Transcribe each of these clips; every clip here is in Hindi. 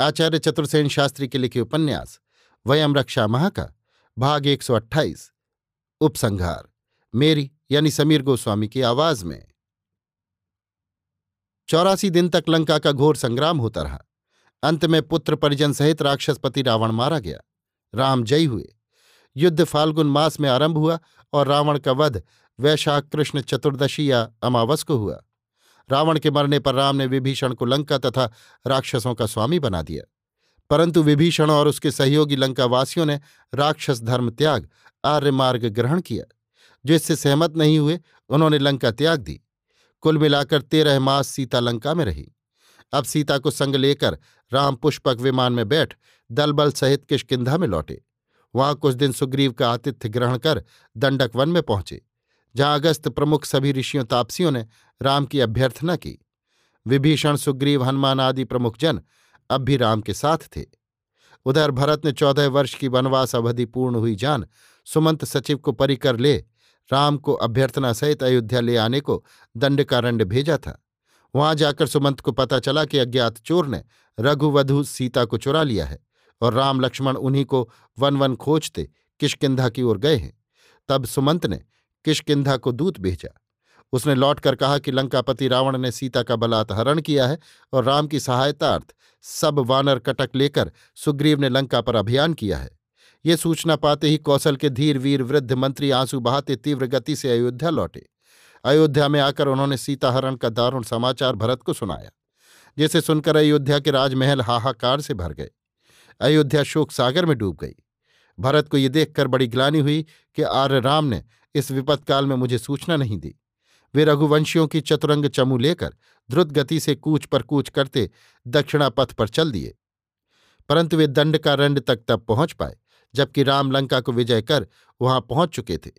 आचार्य चतुर्सेन शास्त्री के लिखे उपन्यास, वयम रक्षा महा का भाग 128 उपसंहार, मेरी यानी समीर गोस्वामी की आवाज़ में। चौरासी दिन तक लंका का घोर संग्राम होता रहा। अंत में पुत्र परिजन सहित राक्षसपति रावण मारा गया। राम जयी हुए। युद्ध फाल्गुन मास में आरंभ हुआ और रावण का वध वैशाख, कृष्ण चतुर्दशी या अमावस को हुआ। रावण के मरने पर राम ने विभीषण को लंका तथा राक्षसों का स्वामी बना दिया। परंतु विभीषण और उसके सहयोगी लंकावासियों ने राक्षस धर्म त्याग, आर्य मार्ग ग्रहण किया। जो इससे सहमत नहीं हुए, उन्होंने लंका त्याग दी। कुल मिलाकर तेरह मास सीता लंका में रही। अब सीता को संग लेकर राम पुष्पक विमान में बैठ दलबल सहित किशकिंधा में लौटे। वहाँ कुछ दिन सुग्रीव का आतिथ्य ग्रहण कर दंडक वन में पहुँचे। जहाँ अगस्त प्रमुख सभी ऋषियों तापसियों ने राम की अभ्यर्थना की। विभीषण, सुग्रीव, हनुमान आदि प्रमुख जन अब भी राम के साथ थे। उधर भरत ने चौदह वर्ष की वनवास अवधि पूर्ण हुई जान सुमंत सचिव को परिकर ले राम को अभ्यर्थना सहित अयोध्या ले आने को दंडकारण्य भेजा था। वहाँ जाकर सुमंत को पता चला कि अज्ञात चोर ने रघुवधु सीता को चुरा लिया है और राम, लक्ष्मण उन्हीं को वन वन खोजते किशकिंधा की ओर गए हैं। तब सुमंत ने किशकिंधा को दूत भेजा। उसने लौटकर कहा कि लंकापति रावण ने सीता का बलात्हरण किया है और राम की सहायतार्थ सब वानर कटक लेकर सुग्रीव ने लंका पर अभियान किया है। ये सूचना पाते ही कौशल के धीर, वीर, वृद्ध, मंत्री, आँसू बहाते तीव्र गति से अयोध्या लौटे। अयोध्या में आकर उन्होंने सीताहरण का दारुण समाचार भरत को सुनाया, जिसे सुनकर अयोध्या के राजमहल हाहाकार से भर गए। अयोध्या शोक सागर में डूब गई। भरत को ये देखकर बड़ी ग्लानी हुई कि आर्य राम ने इस विपत्काल में मुझे सूचना नहीं दी। वे रघुवंशियों की चतुरंग चमू लेकर द्रुत गति से कूच पर कूच करते दक्षिणा पथ पर चल दिए। परंतु वे दंड का रंड तक तब पहुँच पाए, जबकि राम लंका को विजय कर वहाँ पहुँच चुके थे।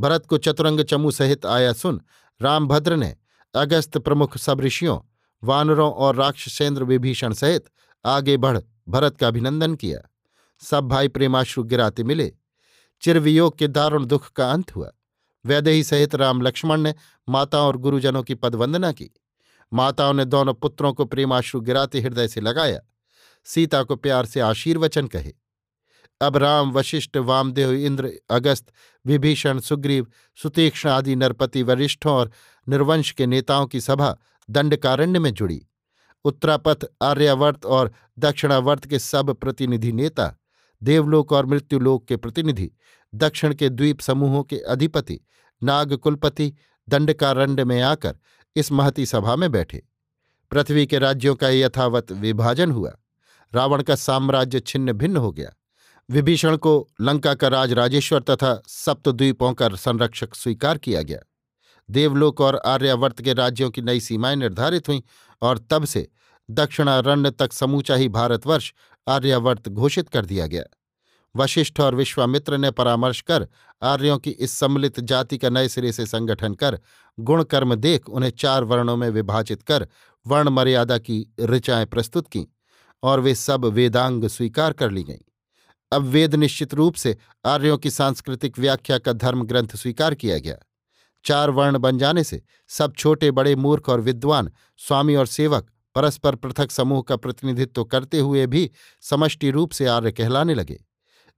भरत को चतुरंग चमू सहित आया सुन रामभद्र ने अगस्त प्रमुख सब ऋषियों वानरों और राक्षसेंद्र विभीषण सहित आगे बढ़ भरत का अभिनंदन किया। सब भाई प्रेमाश्रु गिराते मिले। चिरवियोग के दारुण दुख का अंत हुआ। वैदेही सहित राम लक्ष्मण ने माताओं और गुरुजनों की पदवंदना की। माताओं ने दोनों पुत्रों को प्रेमाश्रु गिराते हृदय से लगाया। सीता को प्यार से आशीर्वचन कहे। अब राम, वशिष्ठ, वामदेव, इंद्र, अगस्त, विभीषण, सुग्रीव, सुतीक्ष्ण आदि नरपति वरिष्ठों और निर्वंश के नेताओं की सभा दंडकारण्य में जुड़ी। उत्तरापथ, आर्यावर्त और दक्षिणावर्त के सब प्रतिनिधि नेता देवलोक और मृत्युलोक के प्रतिनिधि, दक्षिण के द्वीप समूहों के अधिपति नागकुलपति दंडकारण्य में आकर इस महती सभा में बैठे। पृथ्वी के राज्यों का यथावत विभाजन हुआ। रावण का साम्राज्य छिन्न भिन्न हो गया। विभीषण को लंका का राज राजेश्वर तथा सप्तद्वीपों का संरक्षक स्वीकार किया गया। देवलोक और आर्यावर्त के राज्यों की नई सीमाएँ निर्धारित हुईं और तब से दक्षिणारण्य तक समूचा ही भारतवर्ष आर्यावर्त घोषित कर दिया गया। वशिष्ठ और विश्वामित्र ने परामर्श कर आर्यों की इस सम्मिलित जाति का नए सिरे से संगठन कर गुण कर्म देख उन्हें चार वर्णों में विभाजित कर वर्ण मर्यादा की ऋचाएँ प्रस्तुत की और वे सब वेदांग स्वीकार कर ली गईं। अब वेद निश्चित रूप से आर्यों की सांस्कृतिक व्याख्या का धर्म ग्रंथ स्वीकार किया गया। चार वर्ण बन जाने से सब छोटे बड़े मूर्ख और विद्वान, स्वामी और सेवक परस्पर पृथक समूह का प्रतिनिधित्व करते हुए भी समष्टि रूप से आर्य कहलाने लगे।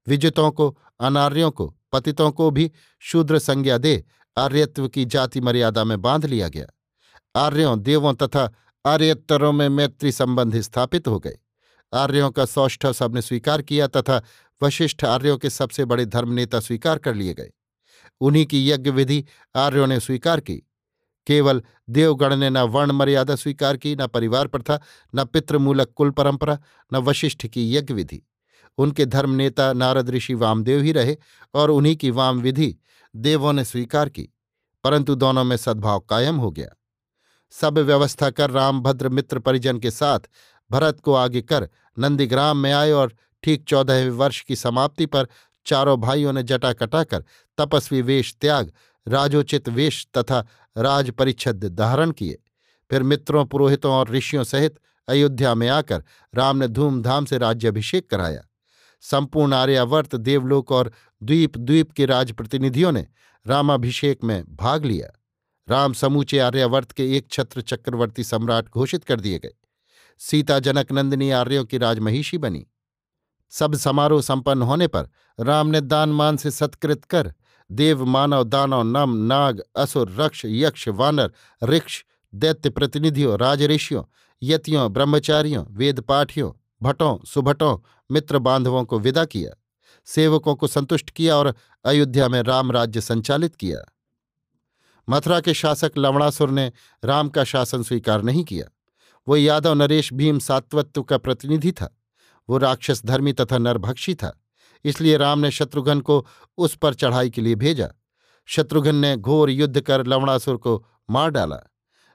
विजितों को, अनार्यों को, पतितों को भी शूद्र संज्ञा दे आर्यत्व की जाति मर्यादा में बाँध लिया गया। आर्यों, देवों तथा आर्यत्तरों में मैत्री संबंध स्थापित हो गए। आर्यों का सौष्ठव सबने स्वीकार किया तथा वशिष्ठ आर्यों के सबसे बड़े धर्मनेता स्वीकार कर लिए गए। उन्हीं की यज्ञ विधि आर्यों ने स्वीकार की। केवल देवगण ने न वर्ण मर्यादा स्वीकार की, न परिवार प्रथा, न पितृमूलक कुल परंपरा, न वशिष्ठ की यज्ञ विधि। उनके धर्म नेता नारद ऋषि वामदेव ही रहे और उन्हीं की वाम विधि देवों ने स्वीकार की, परंतु दोनों में सद्भाव कायम हो गया। सब व्यवस्था कर रामभद्र मित्र परिजन के साथ भरत को आगे कर नंदीग्राम में आए और ठीक चौदहवें वर्ष की समाप्ति पर चारों भाइयों ने जटा कटाकर तपस्वी वेश त्याग राजोचित वेश तथा राज परिच्छद धारण किए। फिर मित्रों, पुरोहितों और ऋषियों सहित अयोध्या में आकर राम ने धूमधाम से राज्याभिषेक कराया। संपूर्ण आर्यावर्त, देवलोक और द्वीप द्वीप के राज प्रतिनिधियों ने रामाभिषेक में भाग लिया। राम समूचे आर्यावर्त के एक छत्र चक्रवर्ती सम्राट घोषित कर दिए गए। सीता जनक नंदिनी आर्यों की राजमहिषी बनी। सब समारोह संपन्न होने पर राम ने दान मान से सत्कृत कर देव मानव दानव नम नाग असुर रक्ष यक्ष वानर ऋक्ष दैत्य प्रतिनिधियों राजऋषियों यतियों ब्रह्मचारियों वेदपाठियों भटों सुभटों मित्र बांधवों को विदा किया। सेवकों को संतुष्ट किया और अयोध्या में राम राज्य संचालित किया। मथुरा के शासक लवणासुर ने राम का शासन स्वीकार नहीं किया। वो यादव नरेश भीम सात्वत्व का प्रतिनिधि था। वो राक्षस धर्मी तथा नरभक्षी था। इसलिए राम ने शत्रुघ्न को उस पर चढ़ाई के लिए भेजा। शत्रुघ्न ने घोर युद्ध कर लवणासुर को मार डाला।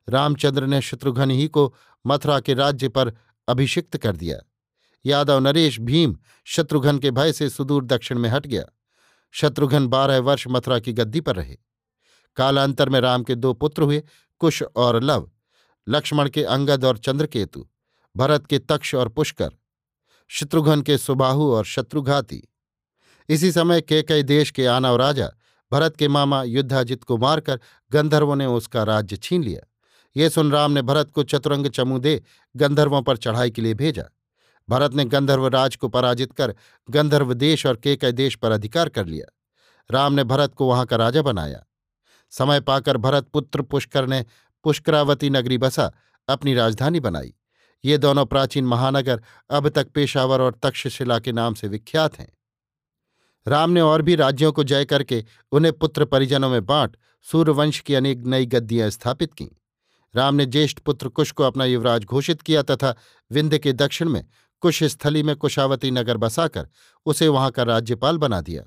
रामचंद्र ने शत्रुघ्न ही को मथुरा के राज्य पर अभिषिक्त कर दिया। यादव नरेश भीम शत्रुघ्न के भय से सुदूर दक्षिण में हट गया। शत्रुघ्न बारह वर्ष मथुरा की गद्दी पर रहे। कालांतर में राम के दो पुत्र हुए, कुश और लव, लक्ष्मण के अंगद और चंद्रकेतु, भरत के तक्ष और पुष्कर। शत्रुघ्न के सुबाहु और शत्रुघाती इसी समय केकई देश के आनव राजा, भरत के मामा युद्धाजित को मारकर गंधर्वों ने उसका राज्य छीन लिया। ये सुन राम ने भरत को चतुरंग चमू दे गंधर्वों पर चढ़ाई के लिए भेजा। भरत ने गंधर्व राज को पराजित कर गंधर्व देश और केकय देश पर अधिकार कर लिया। राम ने भरत को वहाँ का राजा बनाया। समय पाकर भरत पुत्र पुष्कर ने पुष्करावती नगरी बसा, अपनी राजधानी बनाई। ये दोनों प्राचीन महानगर अब तक पेशावर और तक्षशिला के नाम से विख्यात हैं। राम ने और भी राज्यों को जय करके उन्हें पुत्र परिजनों में बांट सूर्यवंश की अनेक नई गद्दियाँ स्थापित कीं। राम ने ज्येष्ठ पुत्र कुश को अपना युवराज घोषित किया तथा विंध्य के दक्षिण में कुश स्थली में कुशावती नगर बसाकर उसे वहाँ का राज्यपाल बना दिया।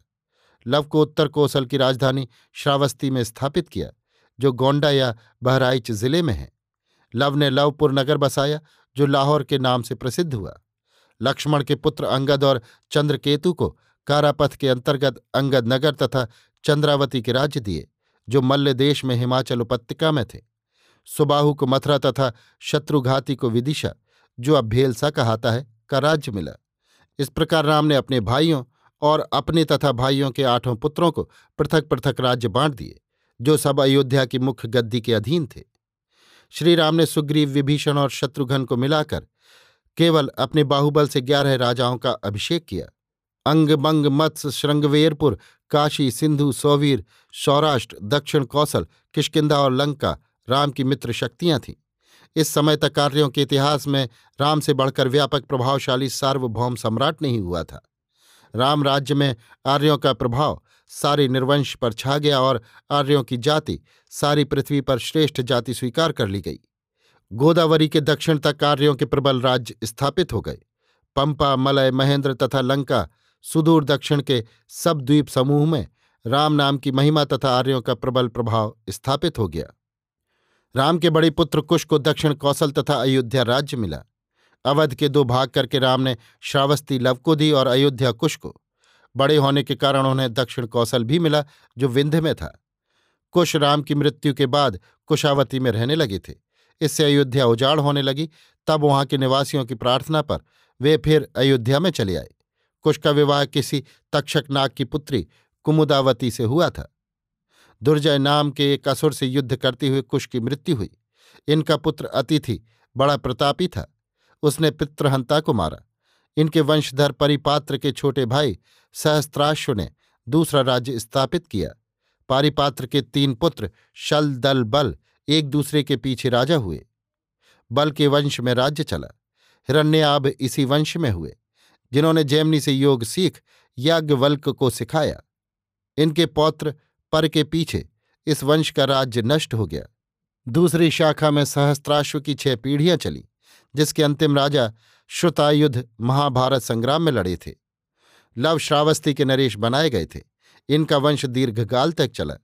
लव को उत्तर कोसल की राजधानी श्रावस्ती में स्थापित किया, जो गोंडा या बहराइच ज़िले में है। लव ने लवपुर नगर बसाया, जो लाहौर के नाम से प्रसिद्ध हुआ। लक्ष्मण के पुत्र अंगद और चंद्रकेतु को कारापथ के अंतर्गत अंगद नगर तथा चंद्रावती के राज्य दिए, जो मल्ल देश में हिमाचल उपत्यका में थे। सुबाहु को मथुरा तथा शत्रुघाती को विदिशा, जो अब भेलसा कहाता है, का राज्य मिला। इस प्रकार राम ने अपने भाइयों और अपने तथा भाइयों के आठों पुत्रों को पृथक पृथक राज्य बांट दिए, जो सब अयोध्या की मुख्य गद्दी के अधीन थे। श्री राम ने सुग्रीव, विभीषण और शत्रुघ्न को मिलाकर केवल अपने बाहुबल से ग्यारह राजाओं का अभिषेक किया। अंग बंग मत्स्य श्रृंगवेरपुर, काशी सिंधु सौवीर, सौराष्ट्र, दक्षिण कौशल, किष्किंधा और लंका राम की मित्र शक्तियाँ थीं। इस समय तक कार्यों के इतिहास में राम से बढ़कर व्यापक प्रभावशाली सार्वभौम सम्राट नहीं हुआ था। राम राज्य में आर्यों का प्रभाव सारे निर्वंश पर छा गया और आर्यों की जाति सारी पृथ्वी पर श्रेष्ठ जाति स्वीकार कर ली गई। गोदावरी के दक्षिण तक आर्यों के प्रबल राज्य स्थापित हो गए। पंपा, मलय, महेंद्र तथा लंका सुदूर दक्षिण के सब द्वीप समूह में राम नाम की महिमा तथा आर्यों का प्रबल प्रभाव स्थापित हो गया। राम के बड़े पुत्र कुश को दक्षिण कौशल तथा अयोध्या राज्य मिला। अवध के दो भाग करके राम ने श्रावस्ती लव को दी और अयोध्या कुश को। बड़े होने के कारण उन्हें दक्षिण कौशल भी मिला, जो विंध्य में था। कुश राम की मृत्यु के बाद कुशावती में रहने लगे थे। इससे अयोध्या उजाड़ होने लगी। तब वहाँ के निवासियों की प्रार्थना पर वे फिर अयोध्या में चले आए। कुश का विवाह किसी तक्षक नाग की पुत्री कुमुदावती से हुआ था। दुर्जय नाम के एक असुर से युद्ध करते हुए कुश की मृत्यु हुई। इनका पुत्र अतिथि बड़ा प्रतापी था। उसने पितृहंता को मारा। इनके वंशधर परिपात्र के छोटे भाई सहस्त्राश्व ने दूसरा राज्य स्थापित किया। पारिपात्र के तीन पुत्र शल दल बल एक दूसरे के पीछे राजा हुए। बल के वंश में राज्य चला। हिरण्याब इसी वंश में हुए। जिन्होंने जैमनी से योग सीख, याज्ञवल्क को सिखाया। इनके पौत्र पर के पीछे इस वंश का राज्य नष्ट हो गया। दूसरी शाखा में सहस्त्राश्व की छह पीढ़ियाँ चली, जिसके अंतिम राजा श्रुतायुद्ध महाभारत संग्राम में लड़े थे। लव श्रावस्ती के नरेश बनाए गए थे। इनका वंश दीर्घकाल तक चला।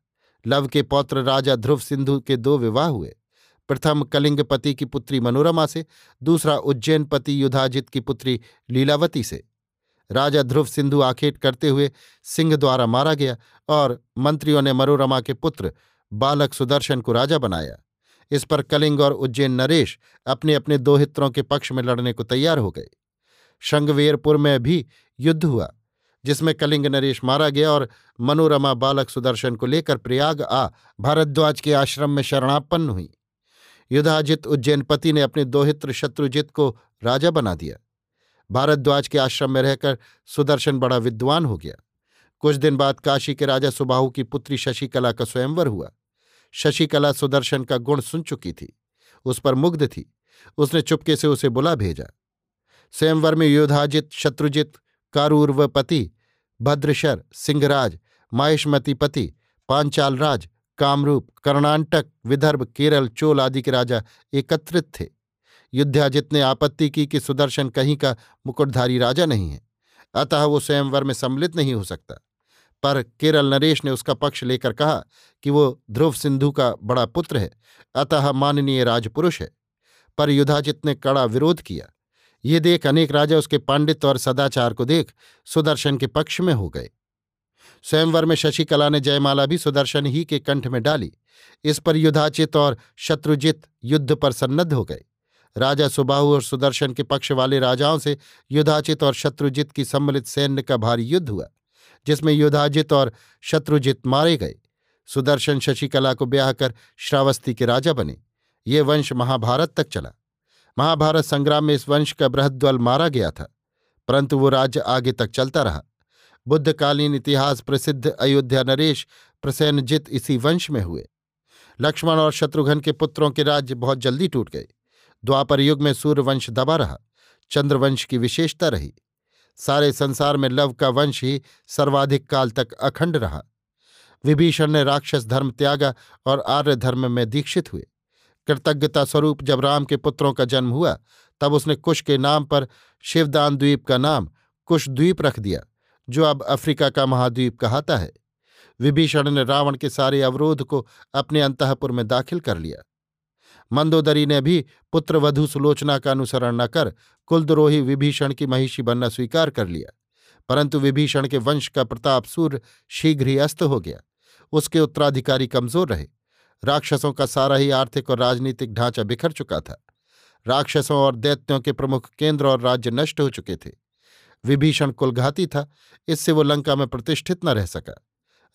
लव के पौत्र राजा ध्रुव सिंधु के दो विवाह हुए। प्रथम कलिंगपति की पुत्री मनोरमा से, दूसरा उज्जैनपति युधाजित की पुत्री लीलावती से। राजा ध्रुव सिंधु आखेट करते हुए सिंह द्वारा मारा गया और मंत्रियों ने मनोरमा के पुत्र बालक सुदर्शन को राजा बनाया। इस पर कलिंग और उज्जैन नरेश अपने अपने दो हित्रों के पक्ष में लड़ने को तैयार हो गए। श्रृंगवेरपुर में भी युद्ध हुआ, जिसमें कलिंग नरेश मारा गया और मनोरमा बालक सुदर्शन को लेकर प्रयाग आ भारद्वाज के आश्रम में शरणापन्न हुई। युधाजित उज्जैनपति ने अपने दोहित्र शत्रुजित को राजा बना दिया। भारद्वाज के आश्रम में रहकर सुदर्शन बड़ा विद्वान हो गया। कुछ दिन बाद काशी के राजा सुबाहु की पुत्री शशिकला का स्वयंवर हुआ। शशिकला सुदर्शन का गुण सुन चुकी थी। उस पर मुग्ध थी। उसने चुपके से उसे बुला भेजा। स्वयंवर में योधाजित शत्रुजित कारूर्वपति भद्रशर, सिंहराज माहेशमतीपति पांचालराज कामरूप, कर्णाटक, विदर्भ, केरल, चोल आदि के राजा एकत्रित थे। युद्धाजित ने आपत्ति की कि सुदर्शन कहीं का मुकुटधारी राजा नहीं है, अतः वो स्वयंवर में सम्मिलित नहीं हो सकता। पर केरल नरेश ने उसका पक्ष लेकर कहा कि वो ध्रुव सिंधु का बड़ा पुत्र है, अतः माननीय राजपुरुष है। पर युधाजित ने कड़ा विरोध किया, ये देख अनेक राजा उसके पांडित्य और सदाचार को देख सुदर्शन के पक्ष में हो गए। स्वयंवर में शशिकला ने जयमाला भी सुदर्शन ही के कंठ में डाली। इस पर युधाचित और शत्रुजित युद्ध पर सन्नद्ध हो गए। राजा सुबाहु और सुदर्शन के पक्ष वाले राजाओं से युधाचित और शत्रुजित की सम्मिलित सैन्य का भारी युद्ध हुआ, जिसमें युधाजित और शत्रुजित मारे गए। सुदर्शन शशिकला को ब्याह कर श्रावस्ती के राजा बने। ये वंश महाभारत तक चला। महाभारत संग्राम में इस वंश का बृहद्वल मारा गया था, परंतु वो राज्य आगे तक चलता रहा। बुद्धकालीन इतिहास प्रसिद्ध अयोध्या नरेश प्रसेनजित इसी वंश में हुए। लक्ष्मण और शत्रुघ्न के पुत्रों के राज्य बहुत जल्दी टूट गए। द्वापर युग में सूर्यवंश दबा रहा, चंद्रवंश की विशेषता रही। सारे संसार में लव का वंश ही सर्वाधिक काल तक अखंड रहा। विभीषण ने राक्षस धर्म त्यागा और आर्य धर्म में दीक्षित हुए। कृतज्ञता स्वरूप जब राम के पुत्रों का जन्म हुआ, तब उसने कुश के नाम पर शिवदान द्वीप का नाम कुशद्वीप रख दिया। जो अब अफ्रीका का महाद्वीप कहाता है। विभीषण ने रावण के सारे अवरोध को अपने अंतपुर में दाखिल कर लिया। मंदोदरी ने भी पुत्रवधु सुलोचना का अनुसरण न कर कुलद्रोही विभीषण की महिषी बनना स्वीकार कर लिया। परंतु विभीषण के वंश का प्रताप सूर्य शीघ्र ही अस्त हो गया। उसके उत्तराधिकारी कमज़ोर रहे। राक्षसों का सारा ही आर्थिक और राजनीतिक ढांचा बिखर चुका था। राक्षसों और दैत्यों के प्रमुख केंद्र और राज्य नष्ट हो चुके थे। विभीषण कुलघाती था, इससे वो लंका में प्रतिष्ठित न रह सका।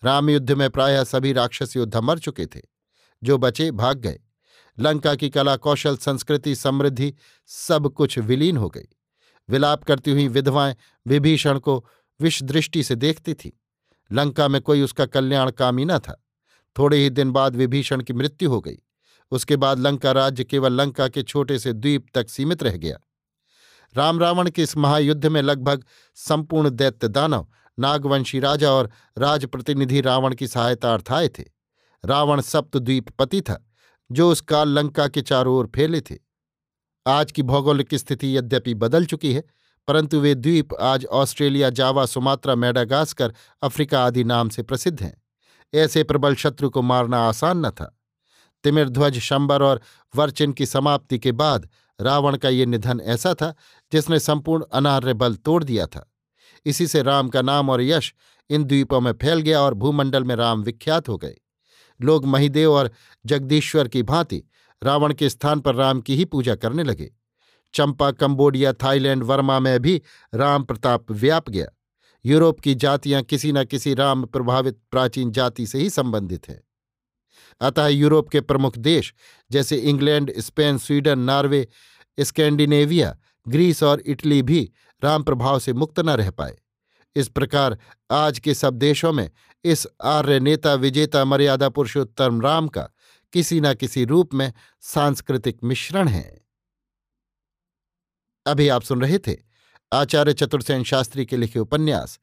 रामयुद्ध में प्रायः सभी राक्षस योद्धा मर चुके थे, जो बचे भाग गए। लंका की कला कौशल, संस्कृति, समृद्धि सब कुछ विलीन हो गई। विलाप करती हुई विधवाएँ विभीषण को विषदृष्टि से देखती थीं। लंका में कोई उसका कल्याण कामी न था। थोड़े ही दिन बाद विभीषण की मृत्यु हो गई। उसके बाद लंका राज्य केवल लंका के छोटे से द्वीप तक सीमित रह गया। राम रावण के इस महायुद्ध में लगभग संपूर्ण दैत्य दानव, नागवंशी राजा और राजप्रतिनिधि रावण की सहायता आए थे। रावण सप्तद्वीपपति था, जो उस काल लंका के चारों ओर फैले थे। आज की भौगोलिक स्थिति यद्यपि बदल चुकी है, परंतु वे द्वीप आज Australia Java Sumatra Madagascar Africa आदि नाम से प्रसिद्ध हैं। ऐसे प्रबल शत्रु को मारना आसान न था। तिमिरध्वज, शंबर और वर्चिन की समाप्ति के बाद रावण का ये निधन ऐसा था जिसने संपूर्ण अनार्य बल तोड़ दिया था। इसी से राम का नाम और यश इन द्वीपों में फैल गया और भूमंडल में राम विख्यात हो गए। लोग महिदेव और जगदीश्वर की भांति रावण के स्थान पर राम की ही पूजा करने लगे। चंपा, कंबोडिया, थाईलैंड, वर्मा में भी राम प्रताप व्याप गया। यूरोप की जातियाँ किसी न किसी राम प्रभावित प्राचीन जाति से ही संबंधित हैं। अतः यूरोप के प्रमुख देश जैसे England, Spain, Sweden, Norway, Scandinavia Greece और इटली भी राम प्रभाव से मुक्त न रह पाए। इस प्रकार आज के सब देशों में इस आर्य नेता विजेता मर्यादा पुरुषोत्तम राम का किसी न किसी रूप में सांस्कृतिक मिश्रण है। अभी आप सुन रहे थे आचार्य चतुर्सेन शास्त्री के लिखे उपन्यास,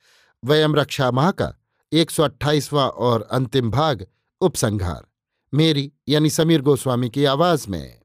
वयम रक्षा माह का एक सौ अट्ठाईसवां और अंतिम भाग, उपसंहार। मेरी यानी समीर गोस्वामी की आवाज़ में